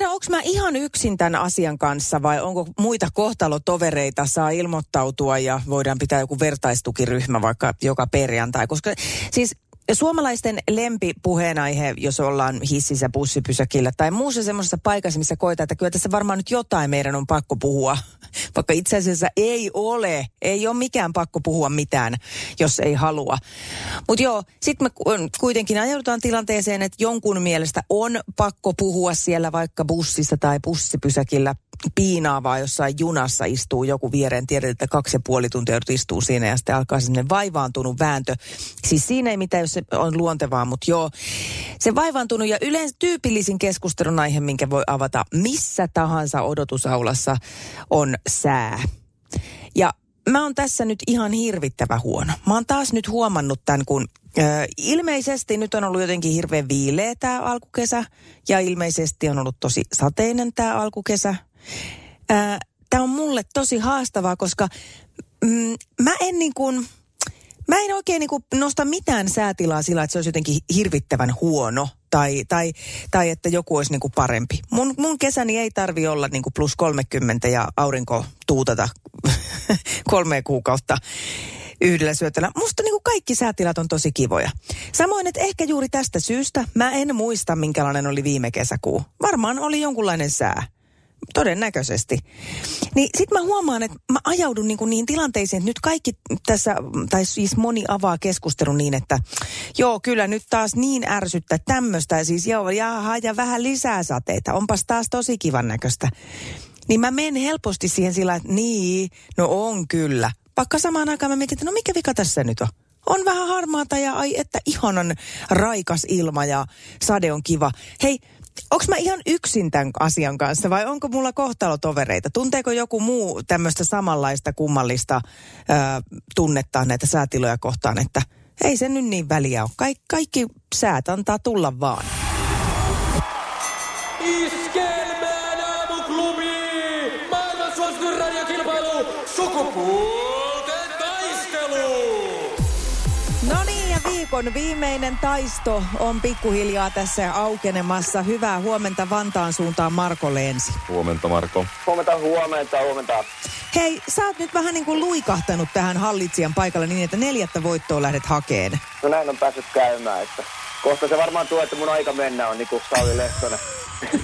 tiedä, onko mä ihan yksin tämän asian kanssa vai onko muita kohtalotovereita saa ilmoittautua ja voidaan pitää joku vertaistukiryhmä vaikka joka perjantai. Koska siis Suomalaisten lempipuheenaihe, jos ollaan hississä, bussipysäkillä tai muussa semmoisessa paikassa, missä koetaan, että kyllä tässä varmaan nyt jotain meidän on pakko puhua. Vaikka itse asiassa ei ole. Ei ole mikään pakko puhua mitään, jos ei halua. Mutta joo, sitten me kuitenkin ajaudutaan tilanteeseen, että jonkun mielestä on pakko puhua siellä vaikka bussissa tai bussipysäkillä piinaavaa jossain junassa istuu joku viereen. Tiedät, että kaksi ja puoli tuntia istuu siinä ja sitten alkaa sinne vaivaantunut vääntö. Siis siinä ei mitään, jos se on luontevaa, mutta joo. Se vaivaantunut ja yleensä tyypillisin keskustelun aihe, minkä voi avata missä tahansa odotusaulassa, on sää. Ja mä oon tässä nyt ihan hirvittävä huono. Mä oon taas nyt huomannut tämän, kun ö, ilmeisesti nyt on ollut jotenkin hirveän viileä tämä alkukesä ja ilmeisesti on ollut tosi sateinen tämä alkukesä. Tämä on mulle tosi haastavaa, koska mm, mä en niin kuin, mä en oikein niin kuin nosta mitään säätilaa sillä, että se olisi jotenkin hirvittävän huono tai, tai, tai että joku olisi niin kuin parempi. Mun, mun kesäni ei tarvi olla niin kuin plus 30 ja aurinko tuutata kolme kuukautta yhdellä syötöllä. Musta niin kuin kaikki säätilat on tosi kivoja. Samoin, että ehkä juuri tästä syystä mä en muista, minkälainen oli viime kesäkuu. Varmaan oli jonkunlainen sää. Todennäköisesti. Niin sit mä huomaan, että mä ajaudun niinku niihin tilanteisiin, että nyt kaikki tässä, tai siis moni avaa keskustelun niin, että joo, kyllä nyt taas niin ärsyttä tämmöistä, ja siis joo, jaha, ja vähän lisää sateita, onpas taas tosi kivan näköistä. Niin mä menen helposti siihen sillä, että niin, no on kyllä. Vaikka samaan aikaan mä mietin, että no mikä vika tässä nyt on? On vähän harmaata ja ai että ihanan raikas ilma ja sade on kiva. Hei, onko mä ihan yksin tämän asian kanssa vai onko mulla kohtalotovereita? Tunteeko joku muu tämmöistä samanlaista kummallista ö, tunnetta näitä säätiloja kohtaan, että ei se nyt niin väliä ole. Kaik, kaikki säät antaa tulla vaan. Iskelmään aamuklubi! Maailman suosituin radiokilpailu! Sukupuolten taistelu! No niin, viikon viimeinen taisto on pikkuhiljaa tässä aukenemassa. Hyvää huomenta Vantaan suuntaan Marko Leensi. Huomenta Marko. Huomenta, huomenta, huomenta. Hei, sä oot nyt vähän niin kuin luikahtanut tähän hallitsijan paikalle niin, että neljättä voittoa lähdet hakeen. No näin on päässyt käymään, että kohta se varmaan tuo, että mun aika mennä on niin kuin Sauli Lehtonen.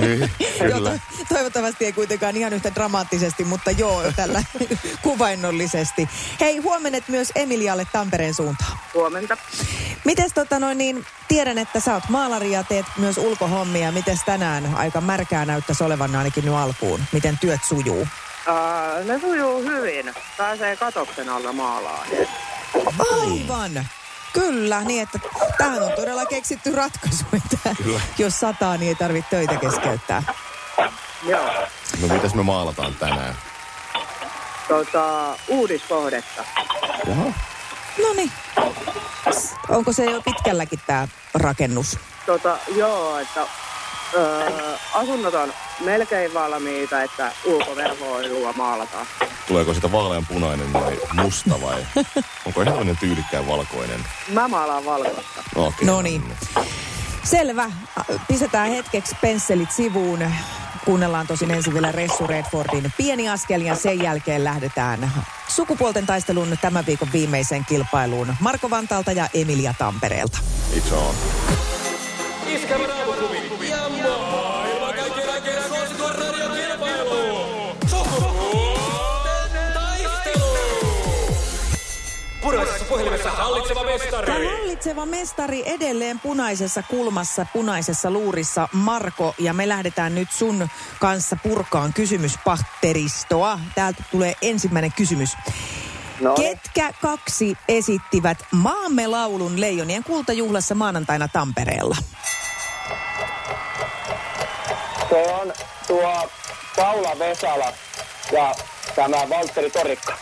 Niin, Joo, kyllä. to- toivottavasti ei kuitenkaan ihan yhtä dramaattisesti, mutta joo, tällä kuvainnollisesti. Hei, huomenet myös Emilialle Tampereen suuntaan. Huomenta. Mites tota noin niin, tiedän, että sä oot maalari ja teet myös ulkohommia. Mites tänään aika märkää näyttäisi olevan ainakin nyt alkuun? Miten työt sujuu? Uh, ne sujuu hyvin. Pääsee katoksen alla maalaan. Aivan. Kyllä, niin että tähän on todella keksitty ratkaisu, että Kyllä. jos sataa, niin ei tarvitse töitä keskeyttää. Joo. No mitäs me maalataan tänään? Tota, uudiskohdetta. Jaha. No niin. Onko se jo pitkälläkin tämä rakennus? Tota, joo, että öö, asunnot on melkein valmiita, että ulkoverhoilua maalataan. Tuleeko sitä vaalean punainen vai musta vai? Onko ihan tämmöinen tyylikkään valkoinen? Mä maalaan valkoista. Okei. No niin. Selvä. Pistetään hetkeksi pensselit sivuun. Kuunnellaan tosin ensin vielä Ressu Redfordin pieni askel ja sen jälkeen lähdetään sukupuolten taistelun tämän viikon viimeiseen kilpailuun Marko Vantaalta ja Emilia Tampereelta. Itse on. Iskelmän puhelimessa hallitseva mestari! Tämä hallitseva mestari edelleen punaisessa kulmassa, punaisessa luurissa Marko. Ja me lähdetään nyt sun kanssa purkaan kysymyspatteristoa. Täältä tulee ensimmäinen kysymys. No niin. Ketkä kaksi esittivät Maamme laulun Leijonien kultajuhlassa maanantaina Tampereella? Se on tuo Paula Vesala ja tämä Valtteri Torikka.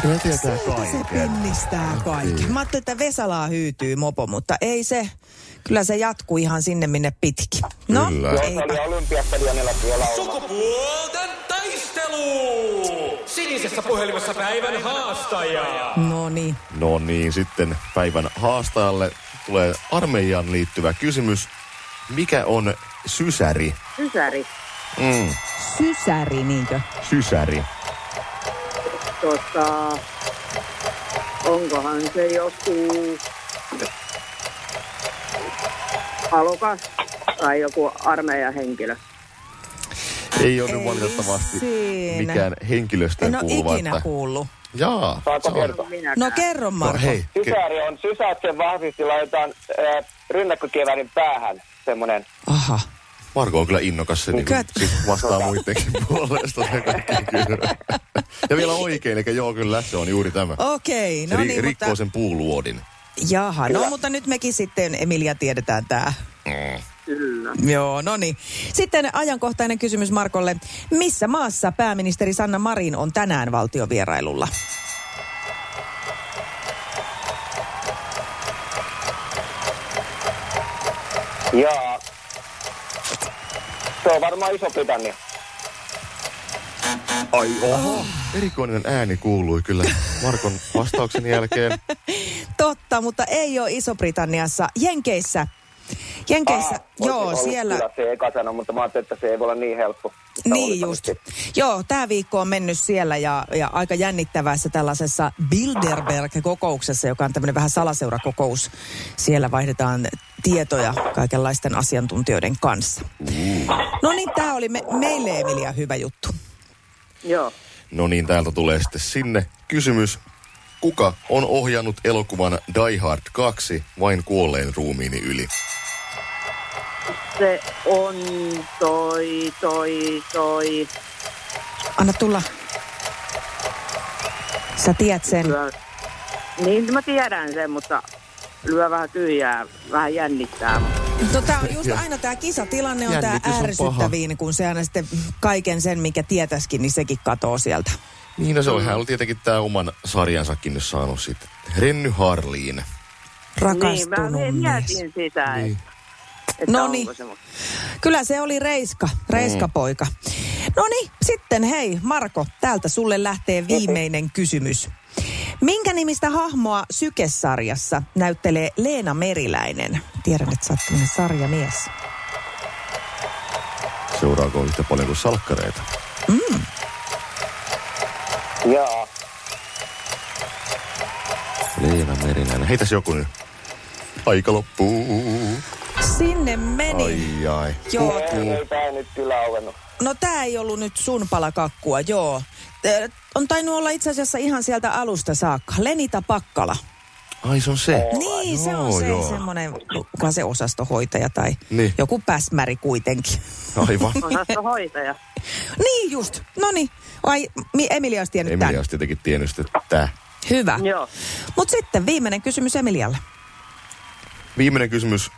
Kyllä tietää Se pinnistää kaikki. Mä ajattelin, että Vesalaa hyytyy mopo, mutta ei se. Kyllä se jatkuu ihan sinne minne pitkin. No, Kyllä. Eipä. Sukupuolten taistelu! Sinisessä puhelimessa päivän haastaja. No niin. No niin, sitten päivän haastajalle tulee armeijaan liittyvä kysymys. Mikä on sysäri? Sysäri. Mm, Sysäri, niinkö? sysäri. Tota, onkohan se joku alokas tai joku armeijan henkilö? Ei ole nyt Ei valitettavasti siinä. mikään henkilöstöön En ole kuuluva. ikinä kuullut. Jaa, Saako se on- kertoa? No kerro No Marko. hei, ke- Sysäri on sysäyksen vahvisti laitetaan äh, rynnäkkökievärin päähän. Semmonen. Aha. Marko on kyllä innokas se, niin Kyllä. siis vastaa muidenkin puolesta. Se kaikki kyllä. Ja vielä oikein, eli joo kyllä, se on juuri tämä. Okei, Se no ri- niin, rikkoo mutta... sen puuluodin. Jaha, no mutta nyt mekin sitten Emilia tiedetään tää. Mm. Kyllä. Joo, no niin. Sitten ajankohtainen kysymys Markolle. Missä maassa pääministeri Sanna Marin on tänään valtiovierailulla? Ja se on varmaan Iso-Britannia. Ai oho. Erikoinen ääni kuului kyllä Markon vastauksen jälkeen. Totta, mutta ei ole Iso-Britanniassa. Jenkeissä. Jenkeissä, Ah, joo, siellä. Kyllä se eka sana, mutta mä ajattelin, että se ei voi olla niin helppo. Niin just. Joo, tämä viikko on mennyt siellä ja, ja aika jännittävässä tällaisessa Bilderberg-kokouksessa, joka on tämmöinen vähän salaseurakokous. Siellä vaihdetaan tietoja kaikenlaisten asiantuntijoiden kanssa. No niin, tämä oli me, meille Emilia hyvä juttu. Joo. No niin, täältä tulee sitten sinne kysymys. Kuka on ohjannut elokuvan Die Hard 2 vain kuolleen ruumiini yli? Se on toi, toi, toi. Anna tulla. Sä tiedät sen. Lyö. Niin mä tiedän sen, mutta lyö vähän tyhjää, vähän jännittää. No tää on just aina tämä kisatilanne on tämä on ärsyttäviin, kun se aina sitten kaiken sen, mikä tietäisikin, niin sekin katoo sieltä. Niin, no se on, hän on tietenkin tämä oman sarjansakin nyt saanut sitten. Renny Harliin. Niin, Rakastunut mä mies. mietin sitä, Niin. että No niin. Kyllä se oli Reiska, Reiska-poika. No niin, sitten hei Marko, täältä sulle lähtee viimeinen kysymys. Minkä nimistä hahmoa Sykesarjassa näyttelee Leena Meriläinen? Tiedän, että sä oot sarjamies. Seuraako yhtä paljon kuin salkkareita? Jaa. Leena Meriläinen. Heitäs joku nyt. Aika loppuu. Sinne meni. Ai ai. Joo, Ei, ei tää nyt kyllä auennut. no tää ei ollut nyt sun palakakkua, joo. On tainnut olla itse asiassa ihan sieltä alusta saakka. Lenita Pakkala. Ai se on se. Niin, se on Joo, se joo. semmoinen, kuka se osastohoitaja tai Niin. joku päsmäri kuitenkin. Aivan. Osastohoitaja. Niin just, no niin. Ai, mi- Emilia olisi tiennyt Emilia olisi tietenkin tiennyt tää. Hyvä. Joo. Mutta sitten viimeinen kysymys Emilialle. Viimeinen kysymys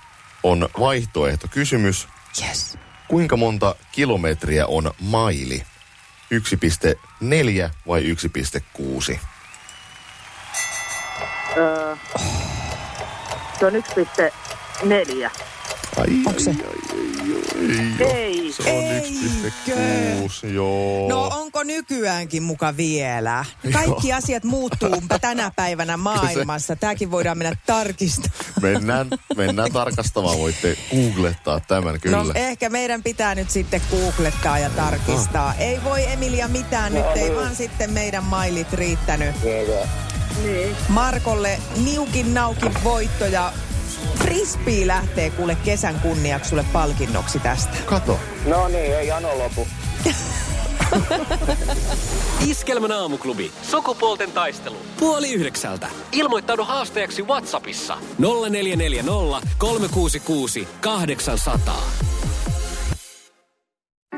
on vaihtoehtokysymys. Yes. Kuinka monta kilometriä on maili? 1,4 vai 1,6? Öö, se on 1,4. Ai, Onko se? Ei, Ei. Se on 1,6, joo. No onko nykyäänkin muka vielä? Kaikki asiat muuttuu tänä päivänä maailmassa. Tämäkin voidaan mennä tarkistamaan. Mennään, mennään tarkastamaan, voitte googlettaa tämän kyllä. No ehkä meidän pitää nyt sitten googlettaa ja tarkistaa. Ei voi Emilia mitään, nyt ei vaan sitten meidän mailit riittänyt. Niin. Markolle niukin naukin voitto ja frisbee lähtee kuule kesän kunniaksi sulle palkinnoksi tästä. Kato. No niin, ei jano lopu. Iskelmän aamuklubi. Sukupuolten taistelu. Puoli yhdeksältä. Ilmoittaudu haastajaksi Whatsappissa. 0440 366 800.